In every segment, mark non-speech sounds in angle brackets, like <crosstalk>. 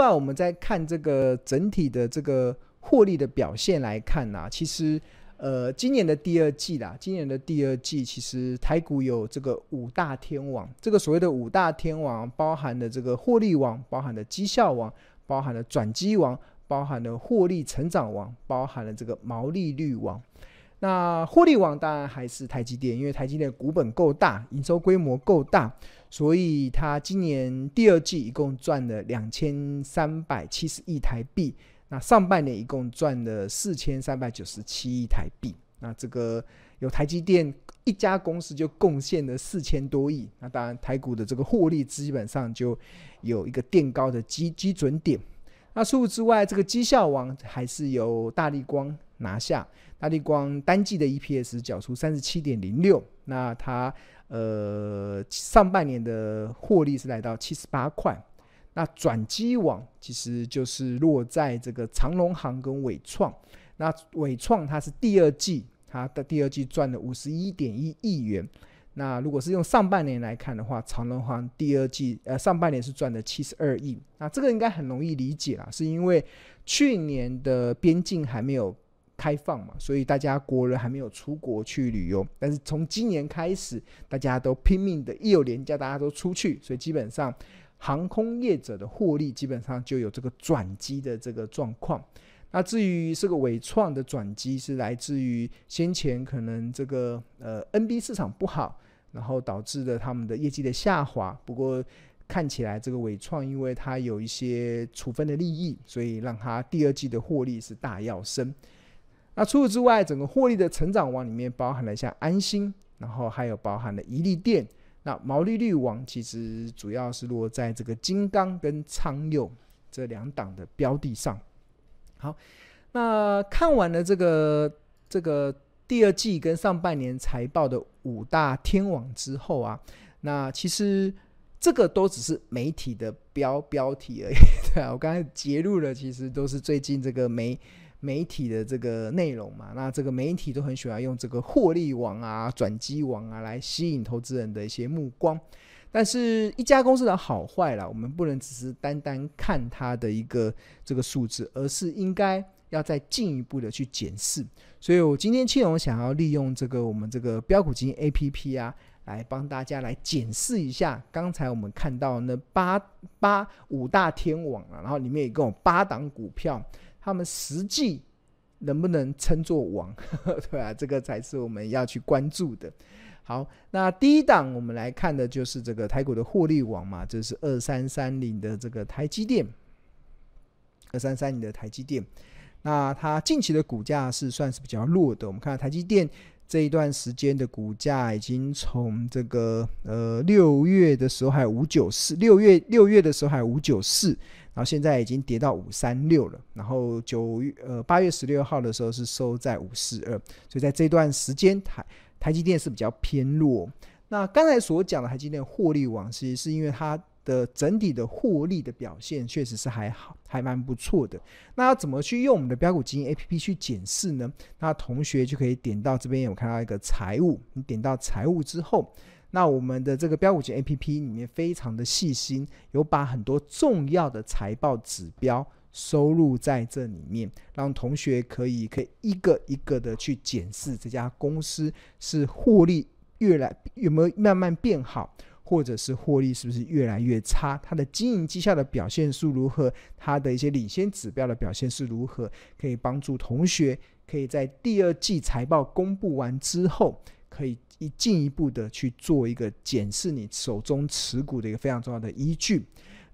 外，我们再看这个整体的这个获利的表现来看呢、其实呃，今年的第二季啦，今年的第二季其实台股有这个五大天王，这个所谓的五大天王包含了这个获利王，包含了绩效王，包含了转机王，包含了获利成长王，包含了这个毛利率王。那获利王当然还是台积电，因为台积电股本够大，营收规模够大，所以它今年第二季一共赚了两千三百七十亿台币，那上半年一共赚了四千三百九十七亿台币。那这个有台积电一家公司就贡献了四千多亿，那当然台股的这个获利基本上就有一个垫高的基基准点。那除此之外，这个绩效王还是由大力光拿下。大力光单季的 EPS 缴出三十七点零六，那它呃上半年的获利是来到七十八块。那转机王其实就是落在这个长荣航跟纬创。那纬创它是第二季，它的第二季赚了五十一点一亿元。那如果是用上半年来看的话，长荣航第二季呃上半年是赚了七十二亿。那这个应该很容易理解啦，是因为去年的边境还没有开放嘛，所以大家国人还没有出国去旅游。但是从今年开始，大家都拼命的，一有廉价大家都出去，所以基本上航空业者的获利基本上就有这个转机的这个状况。那至于这个伟创的转机是来自于先前可能这个呃 NB 市场不好，然后导致了他们的业绩的下滑。不过看起来这个伟创因为它有一些处分的利益，所以让它第二季的获利是大跃升。那除此之外，整个获利的成长王里面包含了像安心，然后还有包含了一利电。那毛利率王其实主要是落在这个金刚跟昌佑这两档的标的上。好，那看完了这个这个第二季跟上半年财报的五大天王之后啊，那其实这个都只是媒体的标标题而已。<laughs> 对啊，我刚才截录了，其实都是最近这个媒媒体的这个内容嘛。那这个媒体都很喜欢用这个获利王啊、转机王啊来吸引投资人的一些目光。但是，一家公司的好坏啦，我们不能只是单单看它的一个这个数字，而是应该要再进一步的去检视。所以我今天庆荣想要利用这个我们这个标股基金 APP 啊，来帮大家来检视一下刚才我们看到那八八五大天王啊，然后里面一共有八档股票，他们实际能不能称作王？<laughs> 对啊，这个才是我们要去关注的。好，那第一档我们来看的就是这个台股的获利王嘛，这是二三三零的这个台积电，二三三零的台积电，那它近期的股价是算是比较弱的。我们看台积电这一段时间的股价已经从这个呃六月的时候还有五九四，六月六月的时候还有五九四，然后现在已经跌到五三六了。然后九月呃八月十六号的时候是收在五四二，所以在这段时间台。台积电是比较偏弱。那刚才所讲的台积电获利王，其实是因为它的整体的获利的表现确实是还好，还蛮不错的。那要怎么去用我们的标股基金 APP 去检视呢？那同学就可以点到这边有看到一个财务，你点到财务之后，那我们的这个标股基金 APP 里面非常的细心，有把很多重要的财报指标。收入在这里面，让同学可以可以一个一个的去检视这家公司是获利越来有没有慢慢变好，或者是获利是不是越来越差？它的经营绩效的表现是如何？它的一些领先指标的表现是如何？可以帮助同学可以在第二季财报公布完之后，可以一进一步的去做一个检视你手中持股的一个非常重要的依据。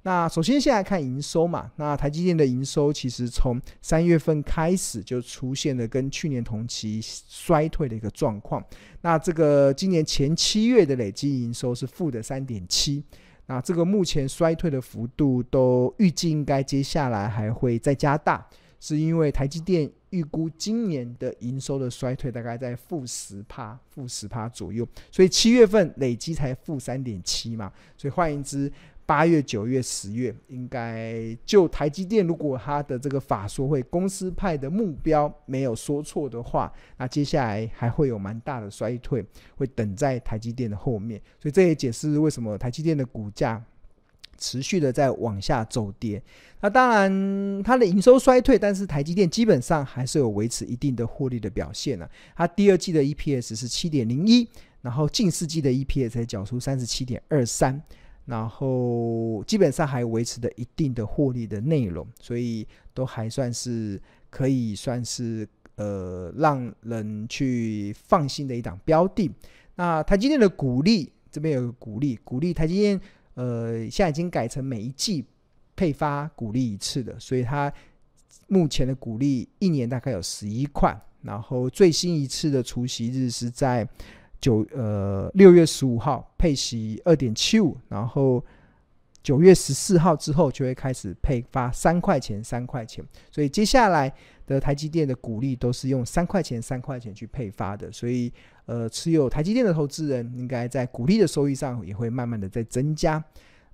那首先先来看营收嘛，那台积电的营收其实从三月份开始就出现了跟去年同期衰退的一个状况。那这个今年前七月的累计营收是负的三点七，那这个目前衰退的幅度都预计应该接下来还会再加大，是因为台积电预估今年的营收的衰退大概在负十趴、负十趴左右，所以七月份累计才负三点七嘛，所以换言之。八月、九月、十月，应该就台积电，如果它的这个法说会公司派的目标没有说错的话，那接下来还会有蛮大的衰退，会等在台积电的后面。所以这也解释为什么台积电的股价持续的在往下走跌。那当然，它的营收衰退，但是台积电基本上还是有维持一定的获利的表现呢、它第二季的 EPS 是七点零一，然后近四季的 EPS 才缴出三十七点二三，然后基本上还维持的一定的获利的内容，所以都还算是可以算是呃让人去放心的一档标的。那台积电的股利这边有个股利，股利台积电呃现在已经改成每一季。配发股利一次的，所以它目前的股利一年大概有十一块，然后最新一次的除息日是在九呃六月十五号配息二点七五，然后九月十四号之后就会开始配发三块钱三块钱，所以接下来的台积电的股利都是用三块钱三块钱去配发的，所以呃持有台积电的投资人应该在股利的收益上也会慢慢的在增加。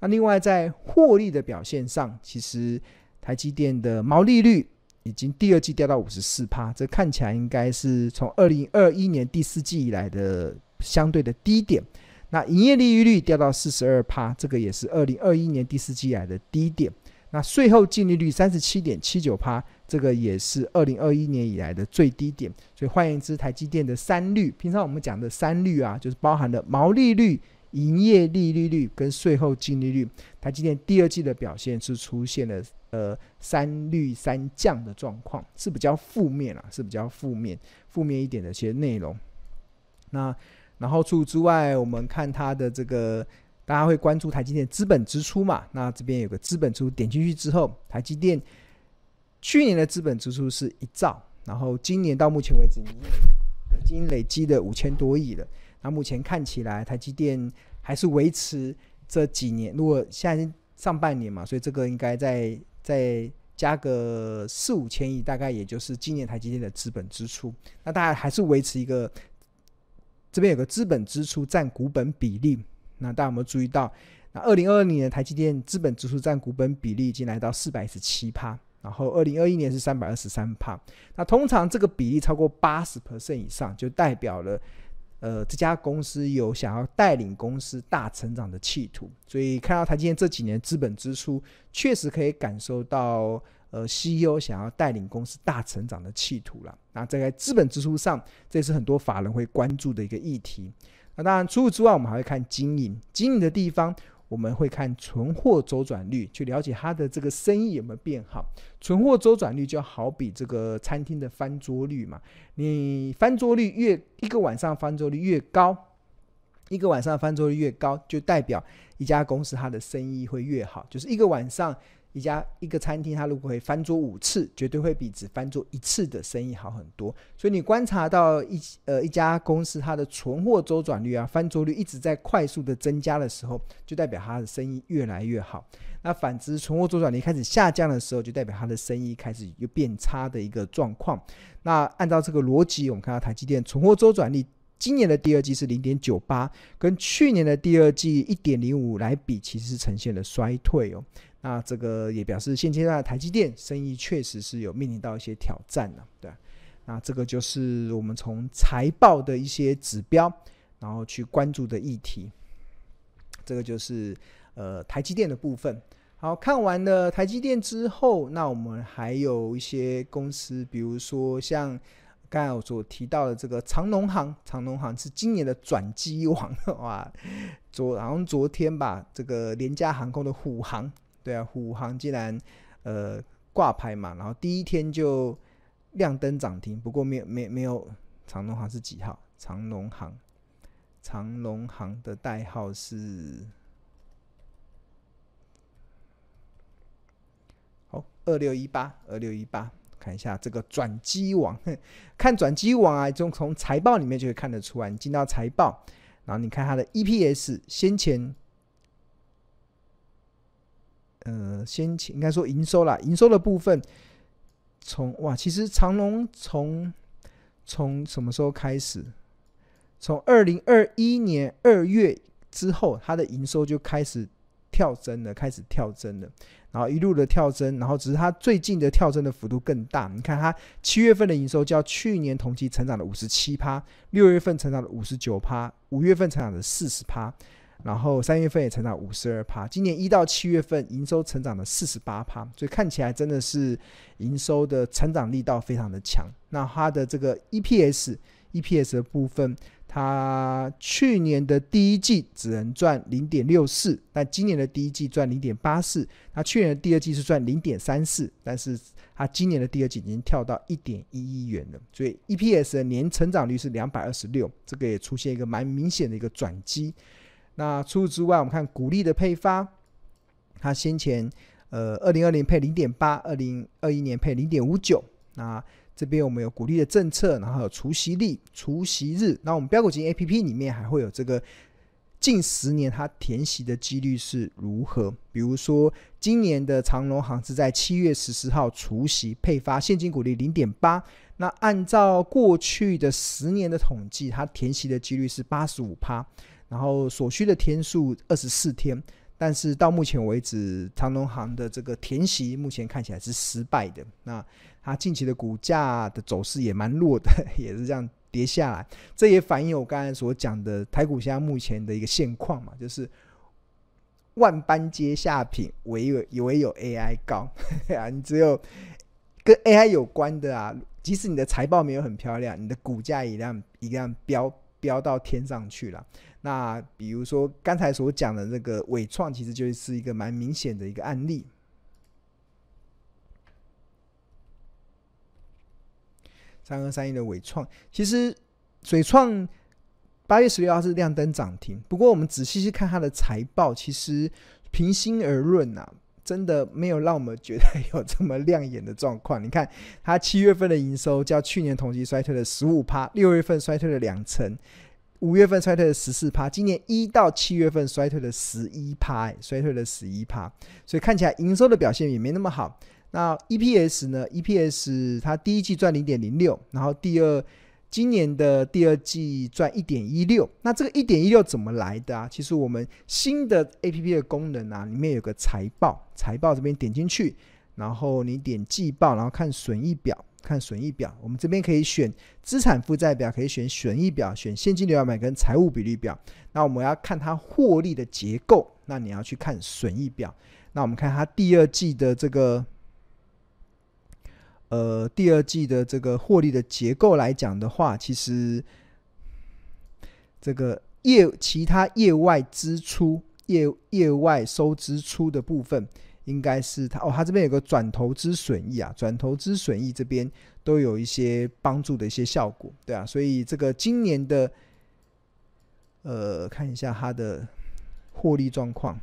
那另外在获利的表现上，其实台积电的毛利率已经第二季掉到五十四趴，这看起来应该是从二零二一年第四季以来的相对的低点。那营业利益率掉到四十二趴，这个也是二零二一年第四季以来的低点。那税后净利率三十七点七九趴，这个也是二零二一年以来的最低点。所以换言之，台积电的三率，平常我们讲的三率啊，就是包含了毛利率。营业利率率跟税后净利率，台积电第二季的表现是出现了呃三率三降的状况，是比较负面啊，是比较负面负面一点的一些内容。那然后除此之外，我们看它的这个，大家会关注台积电资本支出嘛？那这边有个资本出，点进去之后，台积电去年的资本支出是一兆，然后今年到目前为止已经累积了五千多亿了。那目前看起来，台积电还是维持这几年。如果现在上半年嘛，所以这个应该再再加个四五千亿，大概也就是今年台积电的资本支出。那大家还是维持一个，这边有个资本支出占股本比例。那大家有没有注意到？那二零二二年的台积电资本支出占股本比例已经来到四百一十七趴，然后二零二一年是三百二十三趴。那通常这个比例超过八十 percent 以上，就代表了。呃，这家公司有想要带领公司大成长的企图，所以看到台积电这几年资本支出，确实可以感受到呃 CEO 想要带领公司大成长的企图了。那在资本支出上，这也是很多法人会关注的一个议题。那当然，除此之外，我们还会看经营，经营的地方。我们会看存货周转率，去了解它的这个生意有没有变好。存货周转率就好比这个餐厅的翻桌率嘛，你翻桌率越一个晚上翻桌率越高，一个晚上翻桌率越高，就代表一家公司它的生意会越好，就是一个晚上。一家一个餐厅，它如果可以翻桌五次，绝对会比只翻桌一次的生意好很多。所以你观察到一呃一家公司它的存货周转率啊，翻桌率一直在快速的增加的时候，就代表它的生意越来越好。那反之，存货周转率开始下降的时候，就代表它的生意开始又变差的一个状况。那按照这个逻辑，我们看到台积电存货周转率今年的第二季是零点九八，跟去年的第二季一点零五来比，其实是呈现了衰退哦。那这个也表示现阶段的台积电生意确实是有面临到一些挑战了，对。那这个就是我们从财报的一些指标，然后去关注的议题。这个就是呃台积电的部分。好，看完了台积电之后，那我们还有一些公司，比如说像刚才我所提到的这个长荣航，长荣航是今年的转机王 <laughs> 哇。昨好像昨天吧，这个廉价航空的虎航。对啊，虎航竟然呃挂牌嘛，然后第一天就亮灯涨停，不过没有没没有长荣航是几号？长荣航，长荣航的代号是好二六一八二六一八，看一下这个转机网，<laughs> 看转机网啊，就从财报里面就会看得出来，你进到财报，然后你看它的 EPS 先前。呃，先前应该说营收啦，营收的部分从哇，其实长隆从从什么时候开始？从二零二一年二月之后，它的营收就开始跳增了，开始跳增了，然后一路的跳增，然后只是它最近的跳增的幅度更大。你看它七月份的营收较去年同期成长了五十七趴，六月份成长了五十九趴，五月份成长了四十趴。然后三月份也成长五十二趴，今年一到七月份营收成长了四十八趴，所以看起来真的是营收的成长力道非常的强。那它的这个 EPS EPS 的部分，它去年的第一季只能赚零点六四，但今年的第一季赚零点八四，它去年的第二季是赚零点三四，但是它今年的第二季已经跳到一点一一元了，所以 EPS 的年成长率是两百二十六，这个也出现一个蛮明显的一个转机。那除此之外，我们看股利的配发，它先前呃二零二零配零点八，二零二一年配零点五九。那这边我们有鼓励的政策，然后有除息率、除息日。那我们标股金 APP 里面还会有这个近十年它填息的几率是如何？比如说今年的长荣航是在七月十四号除息配发现金股利零点八。那按照过去的十年的统计，它填息的几率是八十五趴。然后所需的天数二十四天，但是到目前为止，长荣航的这个填息目前看起来是失败的。那它近期的股价的走势也蛮弱的，<laughs> 也是这样跌下来。这也反映我刚才所讲的台股现在目前的一个现况嘛，就是万般皆下品，唯有唯有 AI 高 <laughs> 啊！你只有跟 AI 有关的啊，即使你的财报没有很漂亮，你的股价一样一样飙飙到天上去了。那比如说刚才所讲的那个伟创，其实就是一个蛮明显的一个案例。三二三一的伟创，其实水创八月十六号是亮灯涨停，不过我们仔细去看它的财报，其实平心而论啊，真的没有让我们觉得有这么亮眼的状况。<laughs> 你看它七月份的营收较去年同期衰退了十五趴，六月份衰退了两成。五月份衰退了十四趴，今年一到七月份衰退了十一趴，衰退了十一趴，所以看起来营收的表现也没那么好。那 EPS 呢？EPS 它第一季赚零点零六，然后第二今年的第二季赚一点一六。那这个一点一六怎么来的啊？其实我们新的 APP 的功能啊，里面有个财报，财报这边点进去，然后你点季报，然后看损益表。看损益表，我们这边可以选资产负债表，可以选损益表，选现金流量表跟财务比率表。那我们要看它获利的结构，那你要去看损益表。那我们看它第二季的这个，呃，第二季的这个获利的结构来讲的话，其实这个业其他业外支出、业业外收支出的部分。应该是他哦，他这边有个转投资损益啊，转投资损益这边都有一些帮助的一些效果，对啊，所以这个今年的，呃，看一下它的获利状况，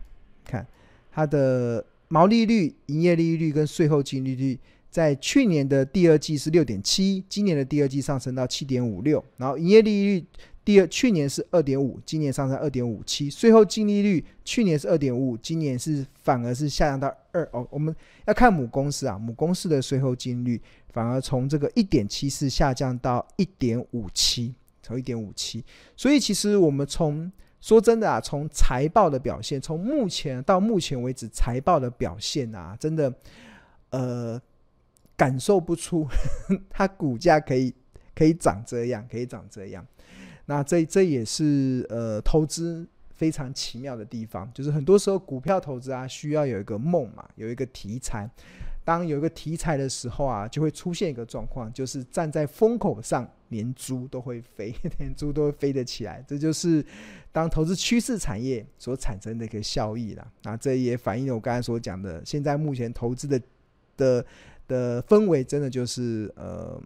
看它的毛利率、营业利率跟税后净利率，在去年的第二季是六点七，今年的第二季上升到七点五六，然后营业利率。第二，去年是二点五，今年上升二点五七。税后净利率去年是二点五，今年是反而是下降到二哦。我们要看母公司啊，母公司的税后净率反而从这个一点七四下降到一点五七，从一点五七。所以其实我们从说真的啊，从财报的表现，从目前到目前为止财报的表现啊，真的呃感受不出呵 <laughs> 呵它股价可以可以长这样，可以长这样。那这这也是呃投资非常奇妙的地方，就是很多时候股票投资啊，需要有一个梦嘛，有一个题材。当有一个题材的时候啊，就会出现一个状况，就是站在风口上，连猪都会飞，<laughs> 连猪都会飞得起来。这就是当投资趋势产业所产生的一个效益啦。那这也反映了我刚才所讲的，现在目前投资的的的氛围，真的就是呃。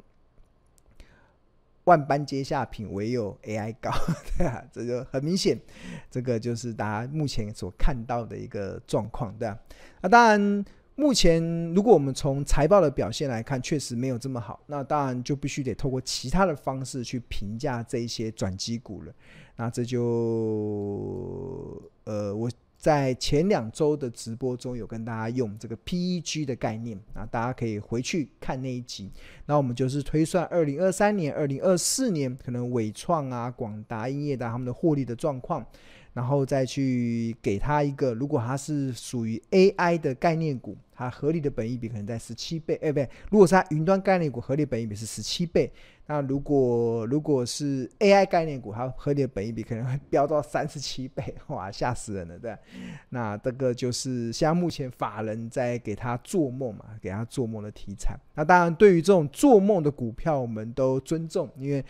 万般皆下品，唯有 AI 高，<laughs> 对啊，这就很明显，这个就是大家目前所看到的一个状况，对啊。那当然，目前如果我们从财报的表现来看，确实没有这么好，那当然就必须得透过其他的方式去评价这一些转机股了。那这就，呃，我。在前两周的直播中有跟大家用这个 PEG 的概念那，大家可以回去看那一集。那我们就是推算二零二三年、二零二四年可能伟创啊、广达、英业达他们的获利的状况。然后再去给它一个，如果它是属于 AI 的概念股，它合理的本益比可能在十七倍，哎，不对，如果是它云端概念股，合理本益比是十七倍。那如果如果是 AI 概念股，它合理的本益比可能会飙到三十七倍，哇，吓死人了，对。那这个就是现在目前法人在给他做梦嘛，给他做梦的题材。那当然，对于这种做梦的股票，我们都尊重，因为。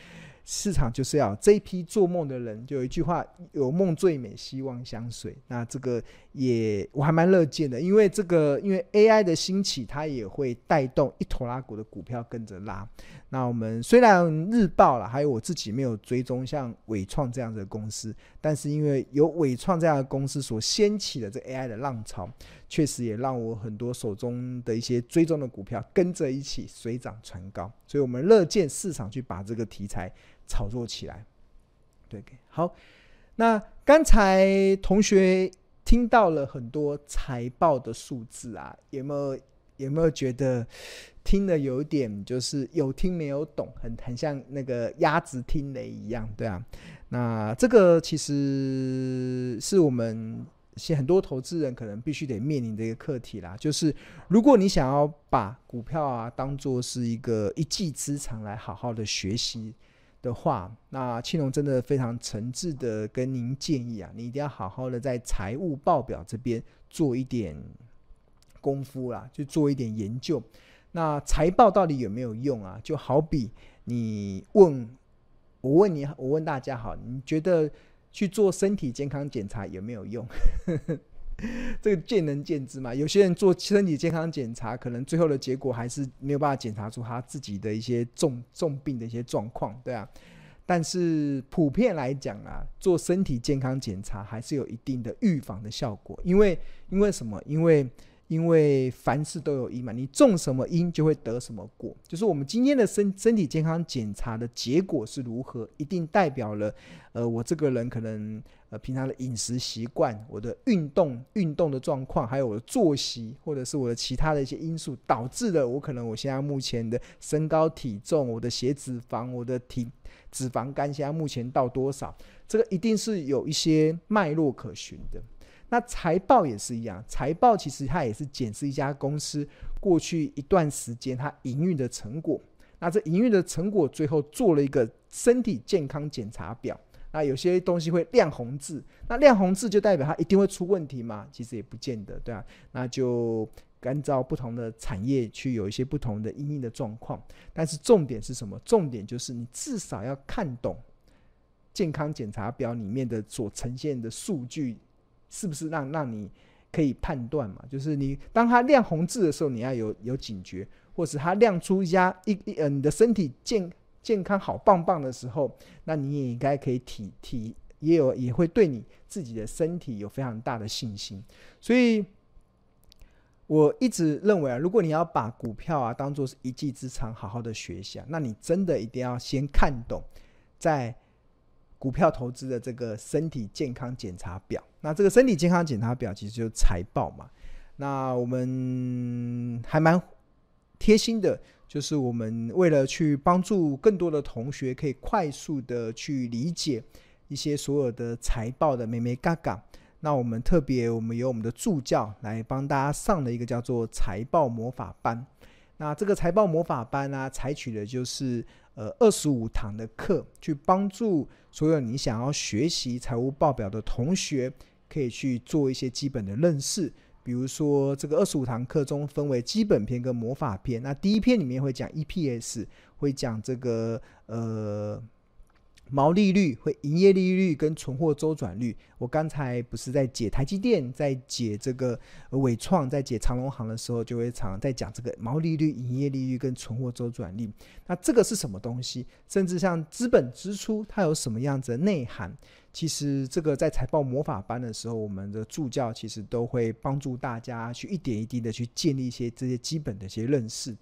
市场就是要这一批做梦的人，就有一句话：有梦最美，希望相随。那这个也我还蛮乐见的，因为这个因为 AI 的兴起，它也会带动一拖拉股的股票跟着拉。那我们虽然日报啦，还有我自己没有追踪像纬创这样的公司，但是因为有纬创这样的公司所掀起的这 AI 的浪潮，确实也让我很多手中的一些追踪的股票跟着一起水涨船高。所以我们乐见市场去把这个题材。炒作起来，对，好。那刚才同学听到了很多财报的数字啊，有没有有没有觉得听得有点就是有听没有懂，很很像那个鸭子听雷一样，对啊。那这个其实是我们很多投资人可能必须得面临的一个课题啦，就是如果你想要把股票啊当做是一个一技之长来好好的学习。的话，那庆龙真的非常诚挚的跟您建议啊，你一定要好好的在财务报表这边做一点功夫啦，就做一点研究。那财报到底有没有用啊？就好比你问我问你，我问大家好，你觉得去做身体健康检查有没有用？<laughs> <laughs> 这个见仁见智嘛，有些人做身体健康检查，可能最后的结果还是没有办法检查出他自己的一些重重病的一些状况，对啊。但是普遍来讲啊，做身体健康检查还是有一定的预防的效果，因为因为什么？因为因为凡事都有因嘛，你种什么因就会得什么果。就是我们今天的身身体健康检查的结果是如何，一定代表了，呃，我这个人可能呃平常的饮食习惯、我的运动运动的状况，还有我的作息，或者是我的其他的一些因素，导致了我可能我现在目前的身高体重、我的血脂肪、我的体脂肪肝现在目前到多少，这个一定是有一些脉络可循的。那财报也是一样，财报其实它也是检视一家公司过去一段时间它营运的成果。那这营运的成果最后做了一个身体健康检查表。那有些东西会亮红字，那亮红字就代表它一定会出问题吗？其实也不见得，对啊。那就按照不同的产业去有一些不同的营运的状况。但是重点是什么？重点就是你至少要看懂健康检查表里面的所呈现的数据。是不是让让你可以判断嘛？就是你当它亮红字的时候，你要有有警觉，或是它亮出一家一一呃你的身体健健康好棒棒的时候，那你也应该可以体体也有也会对你自己的身体有非常大的信心。所以我一直认为啊，如果你要把股票啊当做是一技之长，好好的学习啊，那你真的一定要先看懂在。股票投资的这个身体健康检查表，那这个身体健康检查表其实就是财报嘛。那我们还蛮贴心的，就是我们为了去帮助更多的同学可以快速的去理解一些所有的财报的眉眉嘎嘎，那我们特别我们有我们的助教来帮大家上了一个叫做财报魔法班。那这个财报魔法班呢、啊，采取的就是。呃，二十五堂的课，去帮助所有你想要学习财务报表的同学，可以去做一些基本的认识。比如说，这个二十五堂课中分为基本篇跟魔法篇。那第一篇里面会讲 EPS，会讲这个呃。毛利率会营业利率跟存货周转率，我刚才不是在解台积电，在解这个伟创，在解长隆行的时候，就会常常在讲这个毛利率、营业利率跟存货周转率。那这个是什么东西？甚至像资本支出，它有什么样子的内涵？其实这个在财报魔法班的时候，我们的助教其实都会帮助大家去一点一滴的去建立一些这些基本的一些认识。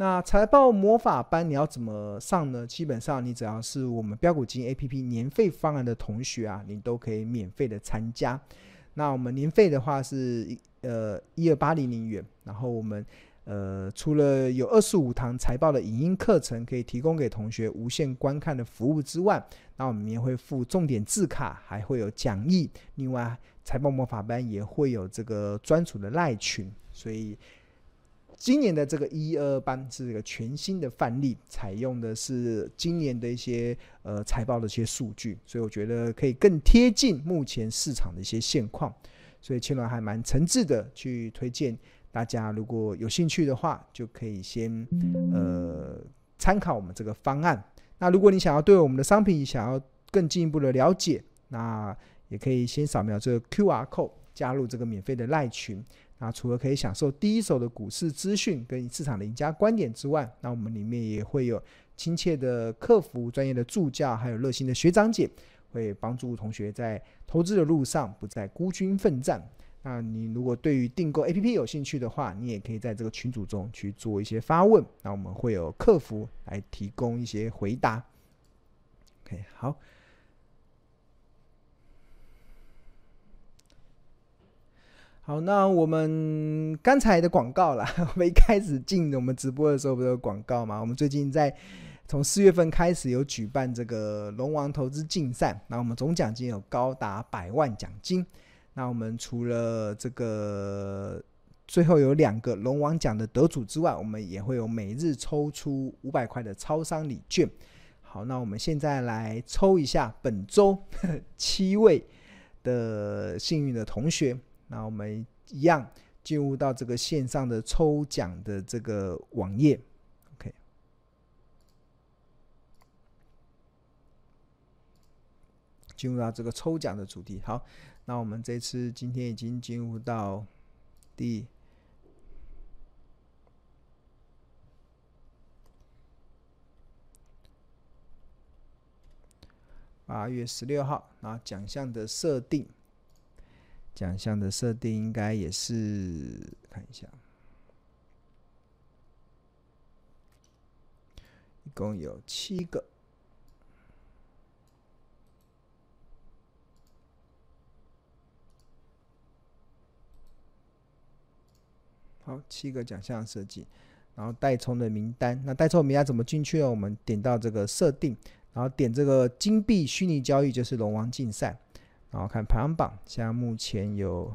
那财报魔法班你要怎么上呢？基本上你只要是我们标股金 APP 年费方案的同学啊，你都可以免费的参加。那我们年费的话是呃一二八零零元，然后我们呃，除了有二十五堂财报的影音课程可以提供给同学无限观看的服务之外，那我们也会附重点字卡，还会有讲义。另外，财报魔法班也会有这个专属的赖群，所以。今年的这个一二班是一个全新的范例，采用的是今年的一些呃财报的一些数据，所以我觉得可以更贴近目前市场的一些现况，所以千伦还蛮诚挚的去推荐大家，如果有兴趣的话，就可以先呃参考我们这个方案。那如果你想要对我们的商品想要更进一步的了解，那也可以先扫描这个 QR code 加入这个免费的赖群。那除了可以享受第一手的股市资讯跟市场的赢家观点之外，那我们里面也会有亲切的客服、专业的助教，还有热心的学长姐，会帮助同学在投资的路上不再孤军奋战。那你如果对于订购 APP 有兴趣的话，你也可以在这个群组中去做一些发问，那我们会有客服来提供一些回答。OK，好。好，那我们刚才的广告啦，<laughs> 我们一开始进我们直播的时候不是有广告吗？我们最近在从四月份开始有举办这个龙王投资竞赛，那我们总奖金有高达百万奖金。那我们除了这个最后有两个龙王奖的得主之外，我们也会有每日抽出五百块的超商礼券。好，那我们现在来抽一下本周 <laughs> 七位的幸运的同学。那我们一样进入到这个线上的抽奖的这个网页，OK。进入到这个抽奖的主题。好，那我们这次今天已经进入到第八月十六号，然后奖项的设定。奖项的设定应该也是看一下，一共有七个，好，七个奖项设计，然后代充的名单，那代充名单怎么进去呢？我们点到这个设定，然后点这个金币虚拟交易，就是龙王竞赛。然后看排行榜，现在目前有，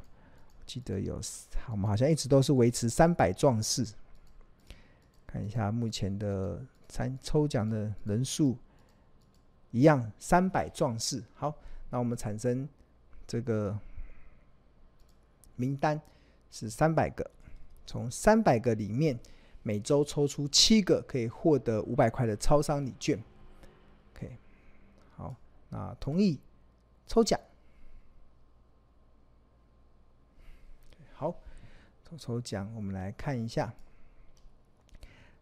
记得有，我们好像一直都是维持三百壮士。看一下目前的参抽奖的人数，一样三百壮士。好，那我们产生这个名单是三百个，从三百个里面每周抽出七个，可以获得五百块的超商礼券。OK，好，那同意抽奖。好抽奖，我们来看一下。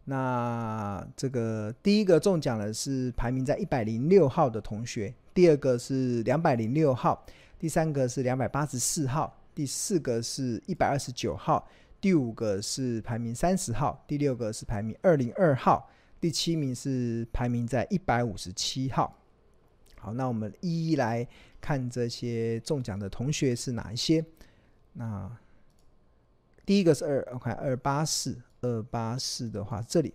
那这个第一个中奖的是排名在一百零六号的同学，第二个是两百零六号，第三个是两百八十四号，第四个是一百二十九号，第五个是排名三十号，第六个是排名二零二号，第七名是排名在一百五十七号。好，那我们一一来看这些中奖的同学是哪一些。那第一个是二，我看二八四，二八四的话，这里，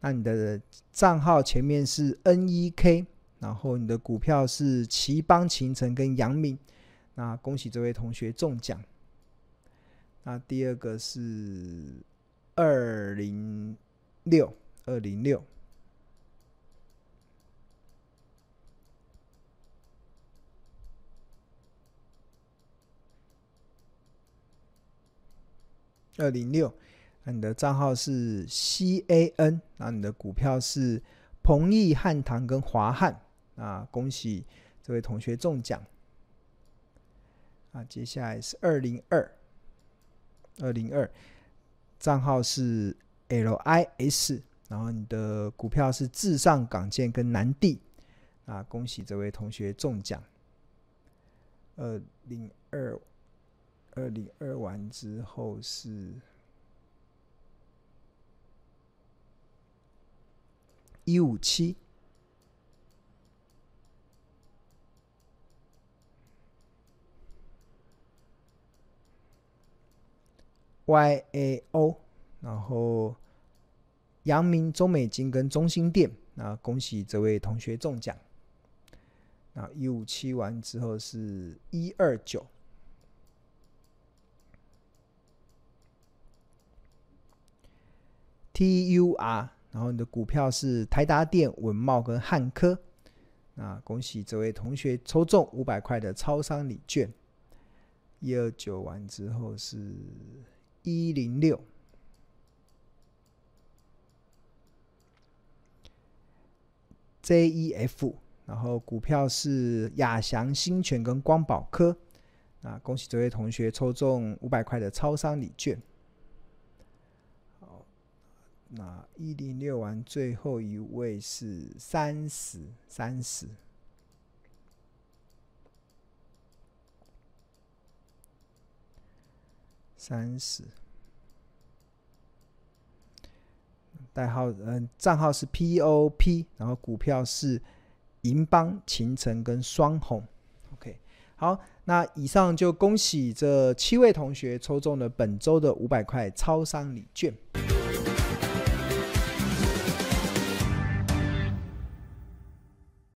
那你的账号前面是 NEK，然后你的股票是奇邦、秦城跟杨明，那恭喜这位同学中奖。那第二个是二零六，二零六。二零六，那你的账号是 CAN，那你的股票是鹏益汉唐跟华汉，啊，恭喜这位同学中奖。啊，接下来是二零二，二零二，账号是 LIS，然后你的股票是至上港建跟南地，啊，恭喜这位同学中奖。二零二。二零二完之后是一五七，YAO 然后阳明、中美金跟中心店，那恭喜这位同学中奖。那一五七完之后是一二九，TUR，然后你的股票是台达电、文茂跟汉科。那恭喜这位同学抽中五百块的超商礼券。一二九完之后是一零六，JEF，然后股票是亚翔、新泉跟光宝科。那恭喜这位同学抽中五百块的超商礼券。那一零六完最后一位是三十三十。三十，代号嗯，账号是 POP，然后股票是银邦、勤诚跟双红。OK，好，那以上就恭喜这七位同学抽中了本周的五百块超商礼券。